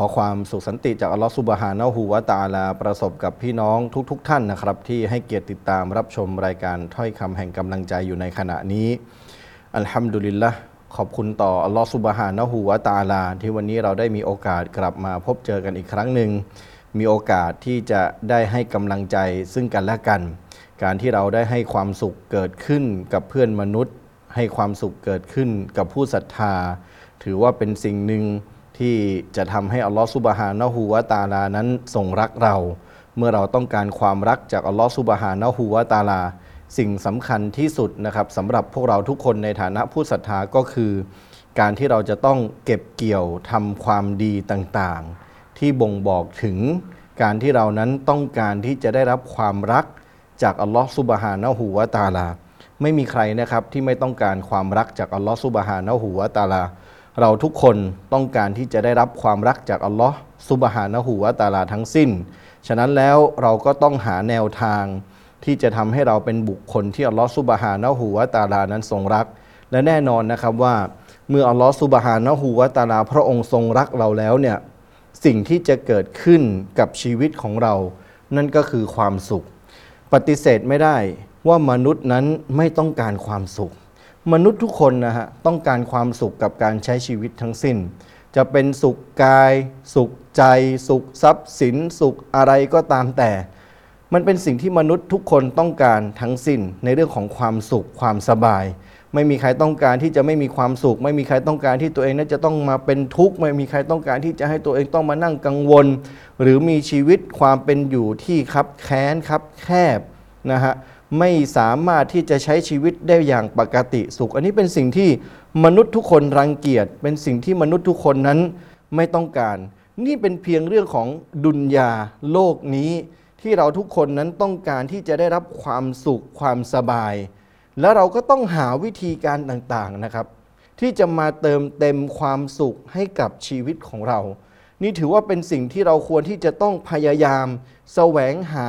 ขอความสุขสันติจากอัลลอฮ์ซุบฮานะฮูวะตาลา ประสบกับพี่น้องทุกๆทท่านนะครับ ที่ให้เกียรติติดตามรับชมรายการถ้อยคำแห่งกำลังใจอยู่ในขณะนี้ อัลฮัมดุลิลละขอบคุณต่ออัลลอฮ์ซุบฮานะฮูวะตาลา ที่วันนี้เราได้มีโอกาสกลับมาพบเจอกันอีกครั้งหนึ่งมีโอกาสที่จะได้ให้กำลังใจซึ่งกันและกัน การที่เราได้ให้ความสุขเกิดขึ้นกับเพื่อนมนุษย์ ให้ความสุขเกิดขึ้นกับผู้ศรัทธา ถือว่าเป็นสิ่งหนึ่ง ที่จะทำให้อัลลอฮฺซุบฮานะฮูวะตาลานั้นทรงรักเรา เมื่อเราต้องการความรักจากอัลลอฮฺซุบฮานะฮูวะตาลา สิ่งสำคัญที่สุดนะครับสำหรับพวกเราทุกคนในฐานะผู้ศรัทธาก็คือ การที่เราจะต้องเก็บเกี่ยวทำความดีต่างๆ ที่บ่งบอกถึงการที่เรานั้นต้องการที่จะได้รับความรักจากอัลลอฮฺซุบฮานะฮูวะตาลา ไม่มีใครนะครับที่ไม่ต้องการความรักจากอัลลอฮฺซุบฮานะฮูวะตาลา เราทุกคนต้องการที่จะได้รับความรักจากอัลลอฮฺซุบฮานะฮูวะตาลาทั้งสิ้น ฉะนั้นแล้วเราก็ต้องหาแนวทางที่จะทำให้เราเป็นบุคคลที่อัลลอฮฺซุบฮานะฮูวะตาลานั้นทรงรัก และแน่นอนนะครับว่า เมื่ออัลลอฮฺซุบฮานะฮูวะตาลาพระองค์ทรงรักเราแล้วเนี่ยสิ่งที่จะเกิดขึ้นกับชีวิตของเรา นั่นก็คือความสุข ปฏิเสธไม่ได้ว่ามนุษย์นั้นไม่ต้องการความสุข มนุษย์ทุกคนนะฮะต้องการความสุขกับการใช้ชีวิตทั้งสิ้น จะเป็นสุขกาย สุขใจ สุขทรัพย์สิน สุขอะไรก็ตามแต่ มันเป็นสิ่งที่มนุษย์ทุกคนต้องการทั้งสิ้น ในเรื่องของความสุขความสบาย ไม่มีใครต้องการที่จะไม่มีความสุข ไม่มีใครต้องการที่ตัวเองนั้นจะต้องมาเป็นทุกข์ไม่มีใครต้องการที่จะให้ตัวเองต้องมานั่งกังวล หรือมีชีวิตความเป็นอยู่ที่คับแค้นคับแคบ นะฮะไม่สามารถที่จะใช้ชีวิตได้อย่างปกติสุข อันนี้เป็นสิ่งที่มนุษย์ทุกคนรังเกียจเป็นสิ่งที่มนุษย์ทุกคนนั้นไม่ต้องการ นี่เป็นเพียงเรื่องของดุนยาโลกนี้ ที่เราทุกคนนั้นต้องการที่จะได้รับความสุขความสบาย แล้วเราก็ต้องหาวิธีการต่างๆนะครับ ที่จะมาเติมเต็มความสุขให้กับชีวิตของเรา นี่ถือว่าเป็นสิ่งที่เราควรที่จะต้องพยายาม แสวงหา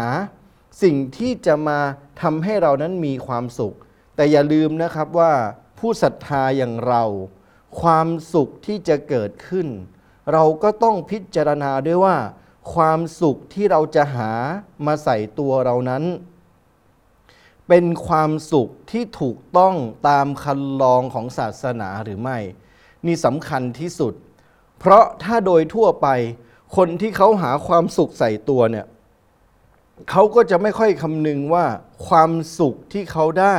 สิ่งที่จะมาทำให้เรานั้นมีความสุข แต่อย่าลืมนะครับว่าผู้ศรัทธาอย่างเรา ความสุขที่จะเกิดขึ้น เราก็ต้องพิจารณาด้วยว่า ความสุขที่เราจะหามาใส่ตัวเรานั้น เป็นความสุขที่ถูกต้องตามคันลองของศาสนาหรือไม่ นี่สำคัญที่สุด เพราะถ้าโดยทั่วไป คนที่เขาหาความสุขใส่ตัวเนี่ย เขาก็จะไม่ค่อยคำนึงว่าความสุขที่เขาได้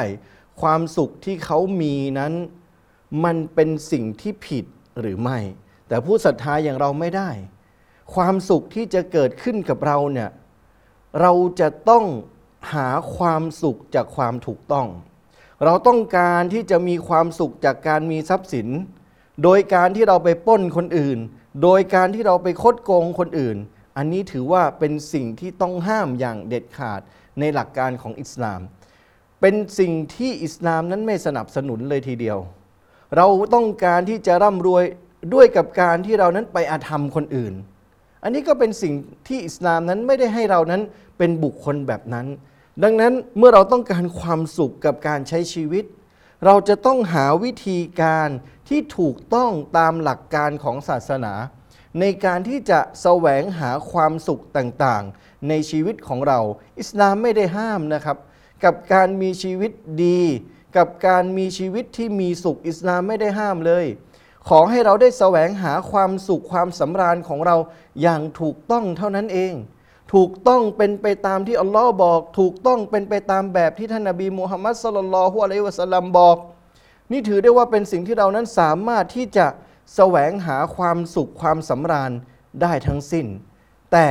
ความสุขที่เขามีนั้น มันเป็นสิ่งที่ผิดหรือไม่ แต่ผู้ศรัทธาอย่างเราไม่ได้ ความสุขที่จะเกิดขึ้นกับเราเนี่ยเราจะต้องหาความสุขจากความถูกต้อง เราต้องการที่จะมีความสุขจากการมีทรัพย์สิน โดยการที่เราไปป้นคนอื่น โดยการที่เราไปคดโกงคนอื่น อันนี้ถือว่าเป็นสิ่งที่ต้องห้ามอย่างเด็ดขาดในหลักการของอิสลาม เป็นสิ่งที่อิสลามนั้นไม่สนับสนุนเลยทีเดียว เราต้องการที่จะร่ำรวยด้วยกับการที่เรานั้นไปอาธรรมคนอื่น อันนี้ก็เป็นสิ่งที่อิสลามนั้นไม่ได้ให้เรานั้นเป็นบุคคลแบบนั้น ดังนั้นเมื่อเราต้องการความสุขกับการใช้ชีวิต เราจะต้องหาวิธีการที่ถูกต้องตามหลักการของศาสนา ในการที่จะแสวงหาความสุขต่างๆ ในชีวิตของเรา อิสลามไม่ได้ห้ามนะครับ กับการมีชีวิตดี กับการมีชีวิตที่มีสุขอิสลามไม่ได้ห้ามเลย ขอให้เราได้แสวงหาความสุขความสำราญของเราอย่างถูกต้องเท่านั้นเอง ถูกต้องเป็นไปตามที่อัลลอฮ์บอก ถูกต้องเป็นไปตามแบบที่ท่านนบีมูฮัมมัดสลลัลลอฮุอะลัยวะสัลลัมบอก นี่ถือได้ว่าเป็นสิ่งที่เรานั้นสามารถที่จะ แสวงหาความสุขความสำราญได้ทั้งสิ้น แต่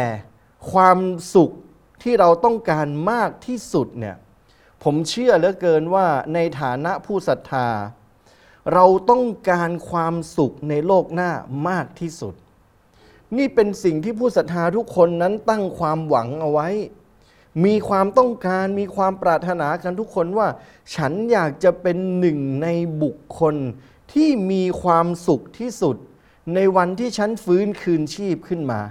ความสุขที่เราต้องการมากที่สุดเนี่ยผมเชื่อเหลือเกินว่าในฐานะผู้ศรัทธา เราต้องการความสุขในโลกหน้ามากที่สุด นี่เป็นสิ่งที่ผู้ศรัทธาทุกคนนั้นตั้งความหวังเอาไว้ มีความต้องการมีความปรารถนากันทุกคนว่า ฉันอยากจะเป็นหนึ่งในบุคคล ที่มีความสุขที่สุดในวันที่ฉันฟื้นคืนชีพขึ้นมา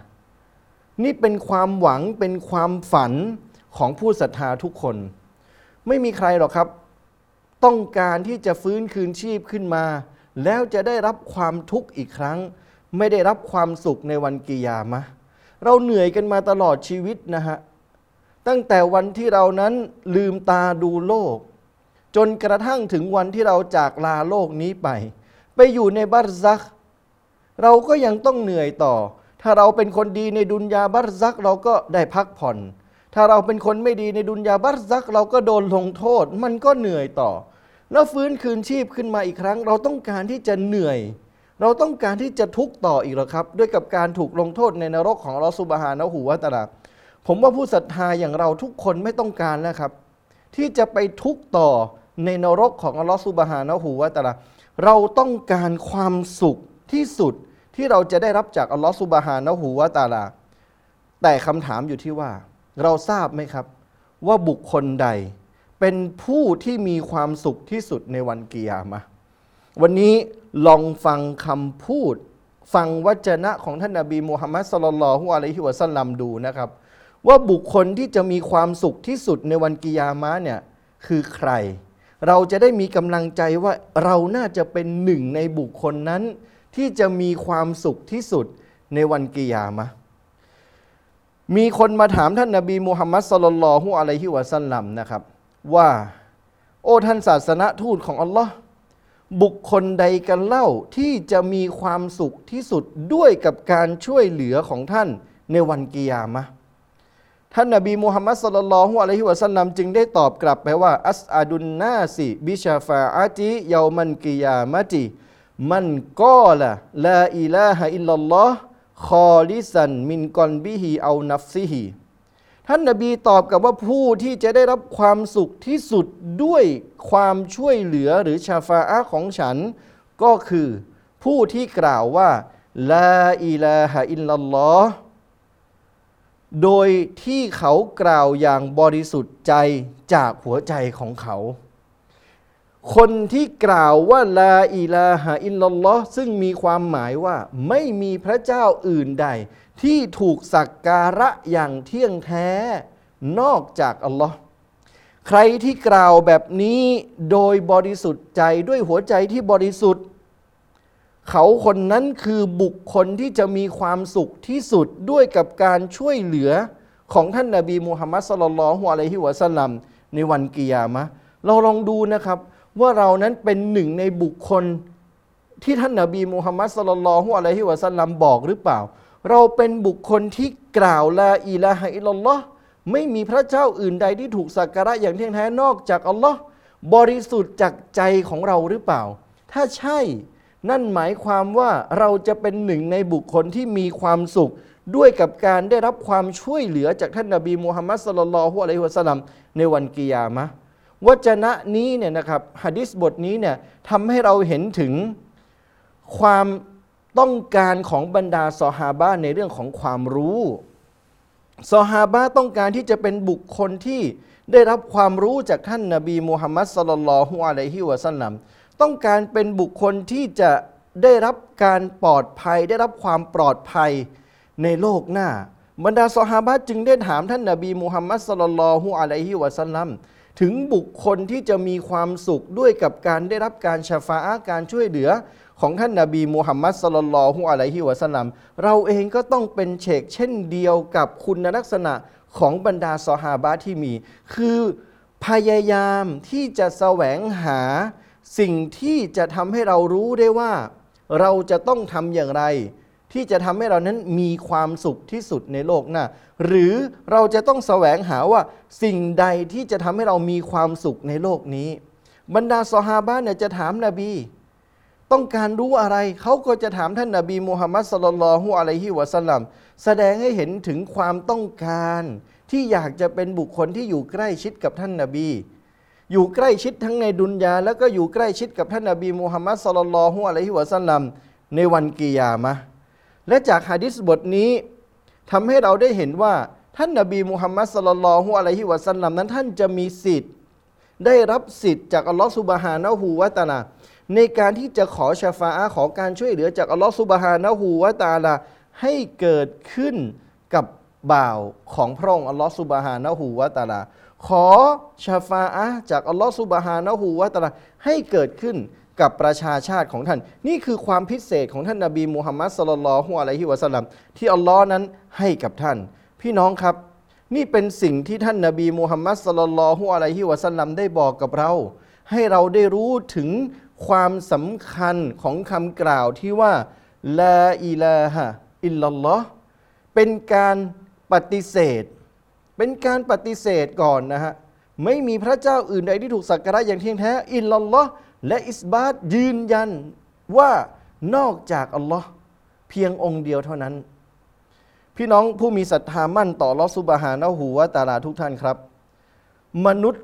นี่เป็นความหวังเป็นความฝันของผู้ศรัทธาทุกคน ไม่มีใครหรอกครับ ต้องการที่จะฟื้นคืนชีพขึ้นมา แล้วจะได้รับความทุกข์อีกครั้ง ไม่ได้รับความสุขในวันกิยามะ เราเหนื่อยกันมาตลอดชีวิตนะฮะ ตั้งแต่วันที่เรานั้นลืมตาดูโลก จนกระทั่งถึงวันที่เราจากลาโลกนี้ไป ไปอยู่ในบัรซัก เราก็ยังต้องเหนื่อยต่อ ถ้าเราเป็นคนดีในดุนยาบัรซักเราก็ได้พักผ่อน ถ้าเราเป็นคนไม่ดีในดุนยาบัรซักเราก็โดนลงโทษ มันก็เหนื่อยต่อ แล้วฟื้นคืนชีพขึ้นมาอีกครั้ง เราต้องการที่จะเหนื่อย เราต้องการที่จะทุกข์ต่ออีกหรอครับ ด้วยกับการถูกลงโทษในนรกของอัลลอฮฺซุบฮานะฮูวะตะอาลาผมว่าผู้ศรัทธาอย่างเราทุกคนไม่ต้องการแล้วครับที่จะไปทุกข์ต่อ ในนรกของอัลลอฮฺซุบฮานะฮูวะตะอาลาเราต้องการความสุขที่สุดที่เราจะได้รับจากอัลลอฮฺซุบฮานะฮูวะตะอาลา แต่คำถามอยู่ที่ว่า เราทราบไหมครับ ว่าบุคคลใด เป็นผู้ที่มีความสุขที่สุดในวันกิยามะวันนี้ลองฟังคำพูด ฟังวจนะของท่านนบีมูฮัมมัดสลลัลลอฮุอะลัยฮิวะสัลลัมดูนะครับ ว่าบุคคลที่จะมีความสุขที่สุดในวันกิยามะเนี่ยคือใคร เราจะได้มีกำลังใจว่าเราน่าจะเป็นหนึ่งในบุคคลนั้น ที่จะมีความสุขที่สุดในวันกิยามะ มีคนมาถามท่านนบีมูฮัมมัดสลลัลฮุอะลัยฮิวะสัลลัมนะครับ ว่า โอ้ท่านศาสนทูตของอัลลอฮ์บุคคลใดกันเล่าที่จะมีความสุขที่สุดด้วยกับการช่วยเหลือของท่านในวันกิยามะ ท่านนบีมูฮัมมัดสลลัลฮุอะลัยฮิวะสัลลัมจึงได้ตอบกลับไปว่า อัสอาดุนนาสิบิชาฟาอาติเยามันกิยามะติมันกอละلا إله إلا الله خالصا من قلبه أو نفسهท่านนบีตอบกลับว่าผู้ที่จะได้รับความสุขที่สุดด้วยความช่วยเหลือหรือชาฟาอะของฉัน ก็คือผู้ที่กล่าวว่าلا إله إلا الله โดยที่เขากล่าวอย่างบริสุทธิ์ใจจากหัวใจของเขา คนที่กล่าวว่าลาอิลาฮะอิลลัลอฮ์ซึ่งมีความหมายว่าไม่มีพระเจ้าอื่นใด ที่ถูกสักการะอย่างเที่ยงแท้ นอกจากอัลลอฮ์ใครที่กล่าวแบบนี้โดยบริสุทธิ์ใจด้วยหัวใจที่บริสุทธิ์ เขาคนนั้นคือบุคคลที่จะมีความสุขที่สุดด้วยกับการช่วยเหลือของท่านนาบีมูฮัมมัดสลลัลฮุอะลัยฮิวะสัลลัมในวันกิยามะเราลองดูนะครับว่าเรานั้นเป็นหนึ่งในบุคคลที่ท่านนาบีมูฮัมมัดสลลัลฮุอะลัยฮิวะสัลลัมบอกหรือเปล่า เราเป็นบุคคลที่กล่าวลาอิลาฮะอิลลัลลอฮ์ไม่มีพระเจ้าอื่นใดที่ถูกสักการะอย่างเที่ยงแท้นอกจากอัลลอฮ์บริสุทธิ์จากใจของเราหรือเปล่า ถ้าใช่ นั่นหมายความว่าเราจะเป็นหนึ่งในบุคคลที่มีความสุข ด้วยกับการได้รับความช่วยเหลือจากท่านนาบีมูฮัมมัดสลลัลฮุอะลัยฮิวะสัลลัมในวันกิยามะวจนะนี้เนี่ยนะครับฮะดิษบทนี้เนี่ยทำให้เราเห็นถึงความต้องการของบรรดาซอฮาบะในเรื่องของความรู้ซอฮาบะต้องการที่จะเป็นบุคคลที่ได้รับความรู้จากท่านนาบีมูฮัมมัดสลลัลฮุอะลัยฮิวะสัลลัม ต้องการเป็นบุคคลที่จะได้รับการปลอดภัย ได้รับความปลอดภัยในโลกหน้า บรรดาซอฮาบะจึงได้ถามท่านนาบีมูฮัมมัดสลลัลฮุอะลัยฮิวะสัลลัมถึงบุคคลที่จะมีความสุขด้วยกับการได้รับการชาฟาการช่วยเหลือของท่านนาบีมูฮัมมัดสลลัลฮุอะลัยฮิวะสัลลัมเราเองก็ต้องเป็นเชกเช่นเดียวกับคุณลักษณะของบรรดาซอฮาบะที่มี คือพยายามที่จะแสวงหา สิ่งที่จะทำให้เรารู้ได้ว่า เราจะต้องทำอย่างไร ที่จะทำให้เรานั้นมีความสุขที่สุดในโลกหน้าหรือเราจะต้องแสวงหาว่าสิ่งใดที่จะทำให้เรามีความสุขในโลกนี้ บรรดาซอฮาบะเนี่ยจะถามนาบี ต้องการรู้อะไรเขาก็จะถามท่านนาบีมูฮัมมัดสลลัลฮุอะลัยฮิวะสัลลัมแสดงให้เห็นถึงความต้องการ ที่อยากจะเป็นบุคคลที่อยู่ใกล้ชิดกับท่านนาบี อยู่ใกล้ชิดทั้งในดุนยา แล้วก็อยู่ใกล้ชิดกับท่านนาบีมูฮัมมัดสุลลัลฮุอะลัยฮิวะสัลลัมในวันกิยามะและจากฮะดิษบทนี้ทำให้เราได้เห็นว่าท่านนบีมุฮัมมัดสุลลัลฮุอะลัยฮิวะสัลลัมนั้นท่านจะมีสิทธิ์ ได้รับสิทธิ์จากอัลลอฮฺสุบฮานะฮูวะตาลาในการที่จะขอชาฟาอะห์ขอการช่วยเหลือจากอัลลอฮฺสุบฮานะฮูวะตาลาให้เกิดขึ้นกับบ่าวของพระองค์อัลลอฮฺสุบฮานะฮูวะตาลา ขอชาฟาอะจากอัลลอฮฺสุบฮานะฮูวะตะลาให้เกิดขึ้นกับประชาชาติของท่าน นี่คือความพิเศษของท่านนบีมุฮัมมัดสลลัลฮุอะลัยฮิวะสัลลัมที่อัลลอฮ์นั้นให้กับท่าน พี่น้องครับ นี่เป็นสิ่งที่ท่านนาบีมูฮัมมัดสลลัลฮุอะลัยฮิวะสัลลัมได้บอกกับเรา ให้เราได้รู้ถึงความสำคัญของคำกล่าวที่ว่าลาอิลาฮะอิลลัลลอฮ์เป็นการปฏิเสธ เป็นการปฏิเสธก่อนนะฮะ ไม่มีพระเจ้าอื่นใดที่ถูกสักการะอย่างเที่ยงแท้ อิลลัลลอฮ์และอิสบาตยืนยันว่านอกจากอัลลอฮ์เพียงองค์เดียวเท่านั้น พี่น้องผู้มีศรัทธามั่นต่อลอสุบฮานะฮูวะตาลาทุกท่านครับ มนุษย์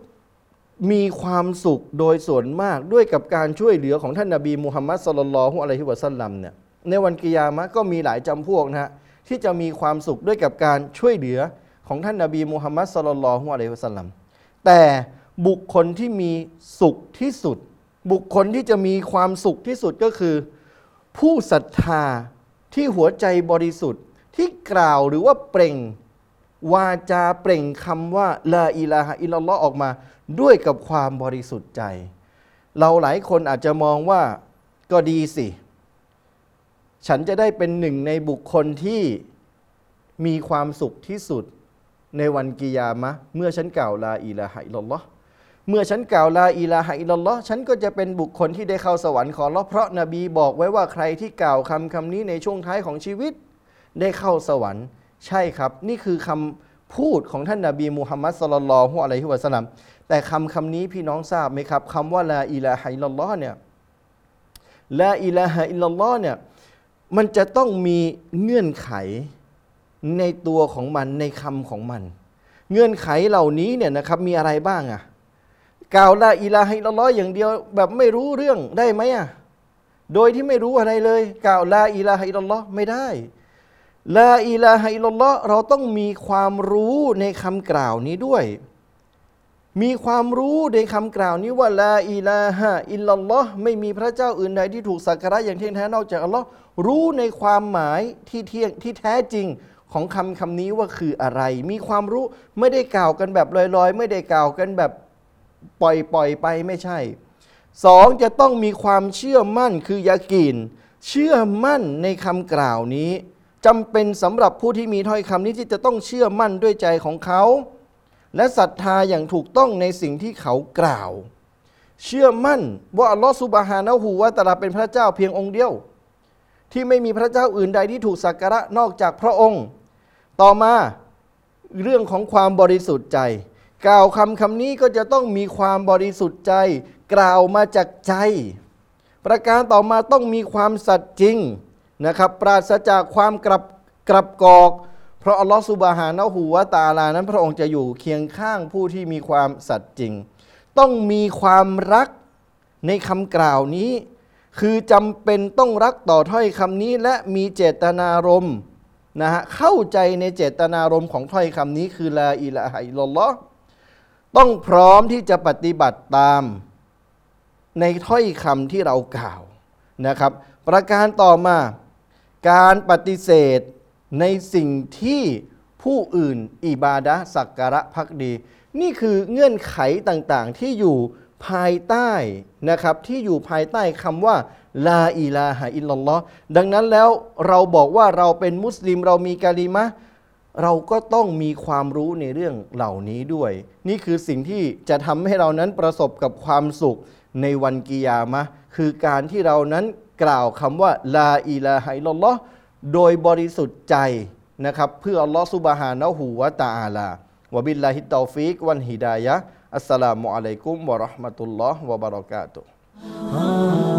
มีความสุขโดยส่วนมากด้วยกับการช่วยเหลือของท่านนาบีมุฮัมมัดสลลัลฮุอะลัยฮิวะสัลลัมเนี่ยในวันกิยามะก็มีหลายจำพวกนะฮะที่จะมีความสุขด้วยกับการช่วยเหลือ ของท่านนาบีมุฮัมมัดสลลัลฮุอะลัยฮิวะสัลลัมแต่บุคคลที่มีสุขที่สุด บุคคลที่จะมีความสุขที่สุดก็คือ ผู้ศรัทธาที่หัวใจบริสุทธิ์ที่กล่าวหรือว่าเปล่งวาจาเปล่งคำว่าลาอิลาฮะอิลลัลลอฮ์ออกมาด้วยกับความบริสุทธิ์ใจ เราหลายคนอาจจะมองว่าก็ดีสิ ฉันจะได้เป็นหนึ่งในบุคคลที่มีความสุขที่สุด ในวันกิยามะเมื่อฉันกล่าวلا إله إلا الله เมื่อฉันกล่าว لا إله إلا اللهฉันก็จะเป็นบุคคลที่ได้เข้าสวรรค์ของอัลลอฮ์เพราะนบีบอกไว้ว่าใครที่กล่าวคำคำนี้ในช่วงท้ายของชีวิต ได้เข้าสวรรค์ ใช่ครับ นี่คือคำพูดของท่านนาบีมูฮัมมัดصلى الله عليه وسلمแต่คำคำนี้พี่น้องทราบไหมครับคำว่าلا إله إلا الله เนี่ยلا إله إلا الله เนี่ยมันจะต้องมีเงื่อนไข ในตัวของมันในคำของมัน เงื่อนไขเหล่านี้เนี่ยนะครับมีอะไรบ้างอะกล่าวلا إله إلا الله อย่างเดียวแบบไม่รู้เรื่องได้ไหมอะโดยที่ไม่รู้อะไรเลย กล่าวلا إله إلا الله ไม่ได้ لا إله إلا الله เราต้องมีความรู้ในคำกล่าวนี้ด้วย มีความรู้ในคำกล่าวนี้ว่าلا إله إلا الله ไม่มีพระเจ้าอื่นใดที่ถูกสักการะอย่างเที่ยงแท้นอกจากอัลลอฮ์รู้ในความหมายที่เที่ยงที่แท้จริง ของคำคำนี้ว่าคืออะไร มีความรู้ไม่ได้กล่าวกันแบบลอยๆ ไม่ได้กล่าวกันแบบปล่อยปล่อยๆไปไม่ใช่สองจะต้องมีความเชื่อมั่นคือยากีน เชื่อมั่นในคำกล่าวนี้จำเป็นสำหรับผู้ที่มีถ้อยคำนี้ที่จะต้องเชื่อมั่นด้วยใจของเขา และศรัทธาอย่างถูกต้องในสิ่งที่เขากล่าว เชื่อมั่นว่าอัลลอฮฺสุบฮานะฮูวะตะอาลาเป็นพระเจ้าเพียงองค์เดียว ที่ไม่มีพระเจ้าอื่นใดที่ถูกสักการะนอกจากพระองค์ ต่อมาเรื่องของความบริสุทธิ์ใจ กล่าวคำคำนี้ก็จะต้องมีความบริสุทธิ์ใจ กล่าวมาจากใจ ประการต่อมาต้องมีความสัตย์จริงนะครับ ปราศจากความกลับกลับกอก เพราะอัลลอฮฺสุบฮานะฮูวะตาลานั้น พระองค์จะอยู่เคียงข้างผู้ที่มีความสัตย์จริง ต้องมีความรักในคำกล่าวนี้ คือจำเป็นต้องรักต่อถ้อยคำนี้และมีเจตนารมณ์ นะฮะเข้าใจในเจตนารมณ์ของถ้อยคำนี้คือลาอิลาฮิลลัลลอฮ์ต้องพร้อมที่จะปฏิบัติตามในถ้อยคำที่เรากล่าวนะครับ ประการต่อมาการปฏิเสธในสิ่งที่ผู้อื่นอิบาดะสักการะพักดี นี่คือเงื่อนไขต่างๆที่อยู่ภายใต้นะครับที่อยู่ภายใต้คำว่า ลาอิลาฮะอิลลัลลอฮ์ดังนั้นแล้วเราบอกว่าเราเป็นมุสลิมเรามีกาลิมะเราก็ต้องมีความรู้ในเรื่องเหล่านี้ด้วย นี่คือสิ่งที่จะทำให้เรานั้นประสบกับความสุขในวันกิยามะคือการที่เรานั้นกล่าวคำว่าلا إله إلا الله โดยบริสุทธิ์ใจนะครับเพื่ออัลลอฮ์سبحانه وتعالى وبالله التوفيق والهداية السلام عليكم ورحمة الله وبركاته